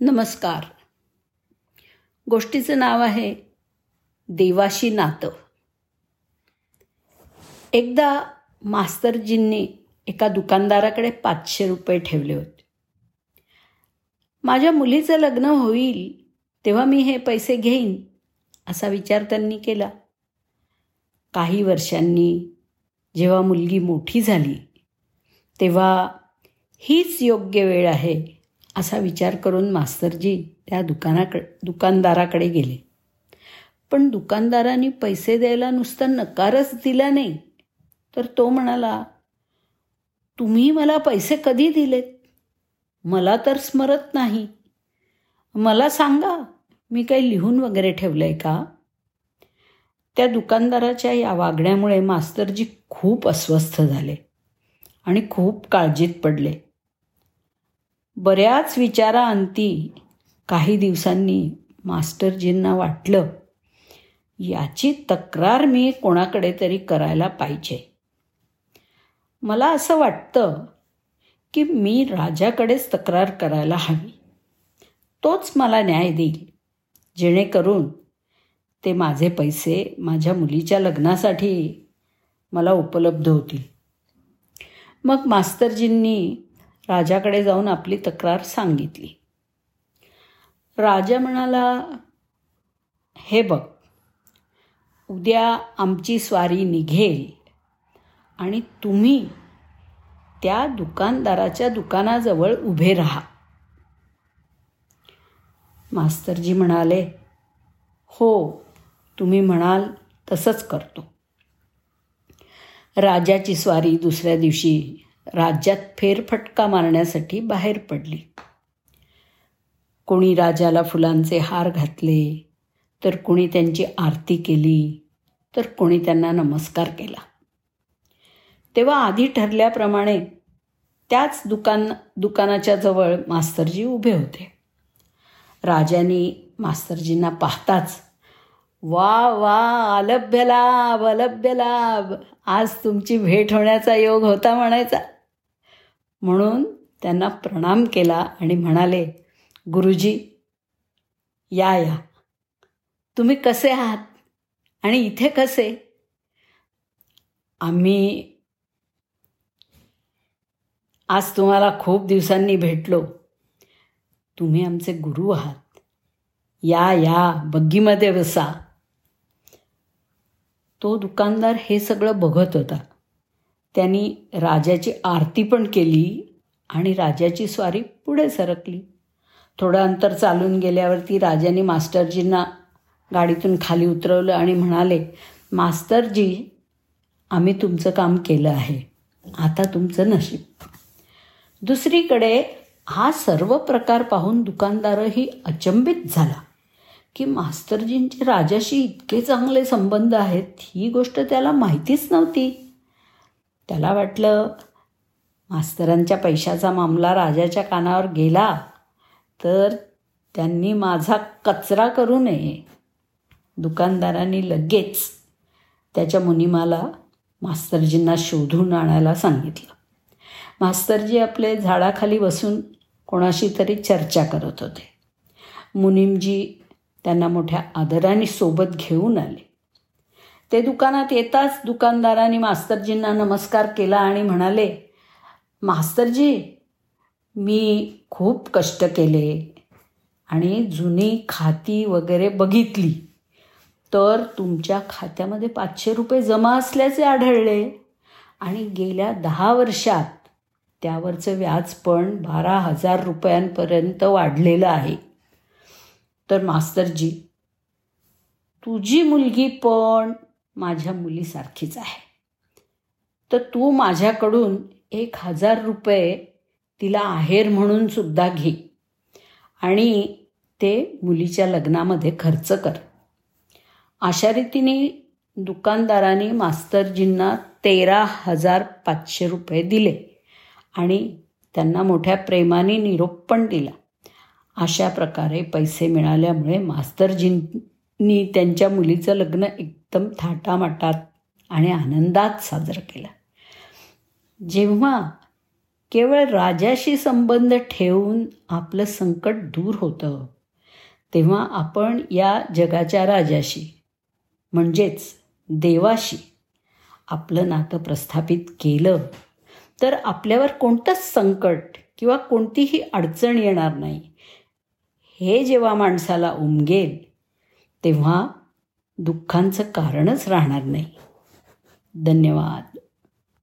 नमस्कार. गोष्टीचं नाव आहे देवाशी नातं. एकदा मास्तरजींनी एका दुकानदाराकडे पाचशे रुपये ठेवले होते. माझ्या मुलीचं लग्न होईल तेव्हा मी हे पैसे घेईन असा विचार त्यांनी केला. काही वर्षांनी जेव्हा मुलगी मोठी झाली तेव्हा हीच योग्य वेळ आहे असा विचार करून मास्तरजी त्या दुकानाकडे दुकानदाराकडे गेले. पण दुकानदाराने पैसे द्यायला नुसतं नकारच दिला नाही. तर तो म्हणाला तुम्ही मला पैसे कधी दिलेत? मला तर स्मरत नाही. मला सांगा मी काही लिहून वगैरे ठेवलं आहे का? त्या दुकानदाराच्या या वागण्यामुळे मास्तरजी खूप अस्वस्थ झाले आणि खूप काळजीत पडले. बऱ्याच विचाराअंती काही दिवसांनी मास्टरजींना वाटलं याची तक्रार मी कोणाकडे तरी करायला पाहिजे. मला असं वाटतं की मी राजाकडेच तक्रार करायला हवी. तोच मला न्याय देईल जेणेकरून ते माझे पैसे माझ्या मुलीच्या लग्नासाठी मला उपलब्ध होतील. मग मास्तरजींनी राजाकडे जाऊन आपली तक्रार सांगितली. राजा म्हणाला हे बघ उद्या आमची स्वारी निघेल आणि तुम्ही त्या दुकानदाराच्या दुकानाजवळ उभे राहा. मास्तरजी म्हणाले हो तुम्ही म्हणाल तसंच करतो. राजाची स्वारी दुसऱ्या दिवशी राज्यात फेरफटका मारण्यासाठी बाहेर पडली. कोणी राजाला फुलांचे हार घातले तर कोणी त्यांची आरती केली तर कोणी त्यांना नमस्कार केला. तेव्हा आधी ठरल्याप्रमाणे त्याच दुकान दुकानाच्या जवळ मास्तरजी उभे होते. राजाने मास्तरजींना पाहताच वा वा अलभ्य लाभ अलभ्य लाभ आज तुमची भेट होण्याचा योग होता म्हणायचा. म्हणून त्यांना प्रणाम केला आणि म्हणाले गुरुजी या या. तुम्ही कसे आहात आणि इथे कसे? आम्ही आज तुम्हाला खूप दिवसांनी भेटलो. तुम्ही आमचे गुरु आहात. या या बग्गीमध्ये बसा. तो दुकानदार हे सगळं बघत होता. त्यांनी राजाची आरती पण केली आणि राजाची स्वारी पुढे सरकली. थोडं अंतर चालून गेल्यावरती राजाने मास्टरजींना गाडीतून खाली उतरवलं आणि म्हणाले मास्तरजी आम्ही तुमचं काम केलं आहे. आता तुमचं नशीब. दुसरीकडे हा सर्व प्रकार पाहून दुकानदारही अचंबित झाला की मास्तरजींचे राजाशी इतके चांगले संबंध आहेत ही गोष्ट त्याला माहितीच नव्हती. त्याला वाटलं मास्तरांच्या पैशाचा मामला राजाच्या कानावर गेला तर त्यांनी माझा कचरा करू नये. दुकानदारांनी लगेच त्याच्या मुनिमाला मास्तरजींना शोधून आणायला सांगितलं. मास्तरजी आपले झाडाखाली बसून कोणाशी तरी चर्चा करत होते. मुनिमजी त्यांना मोठ्या आदराने सोबत घेऊन आले. ते दुकानात येताच दुकानदाराने मास्तरजींना नमस्कार केला आणि म्हणाले मास्तरजी मी खूप कष्ट केले आणि जुनी खाती वगैरे बघितली तर तुमच्या खात्यामध्ये पाचशे रुपये जमा असल्याचे आढळले आणि गेल्या दहा वर्षात त्यावरचं व्याज पण बारा हजार रुपयांपर्यंत वाढलेलं आहे. तर मास्तरजी तुझी मुलगी पण माझ्या मुलीसारखीच आहे. तर तू माझ्याकडून एक हजार रुपये तिला आहेर म्हणून सुद्धा घे आणि ते मुलीच्या लग्नामध्ये खर्च कर. अशा रीतीने दुकानदाराने मास्तरजींना तेरा हजार पाचशे रुपये दिले आणि त्यांना मोठ्या प्रेमाने निरोप पण दिला. अशा प्रकारे पैसे मिळाल्यामुळे मास्तरजीं नी त्यांच्या मुलीचं लग्न एकदम थाटामाटात आणि आनंदात साजरं केलं. जेव्हा केवळ राजाशी संबंध ठेवून आपलं संकट दूर होतं तेव्हा आपण या जगाच्या राजाशी म्हणजेच देवाशी आपलं नातं प्रस्थापित केलं तर आपल्यावर कोणतंच संकट किंवा कोणतीही अडचण येणार नाही. हे जेव्हा माणसाला उमगेल तेव्हा दुःखांचं कारणच राहणार नाही. धन्यवाद.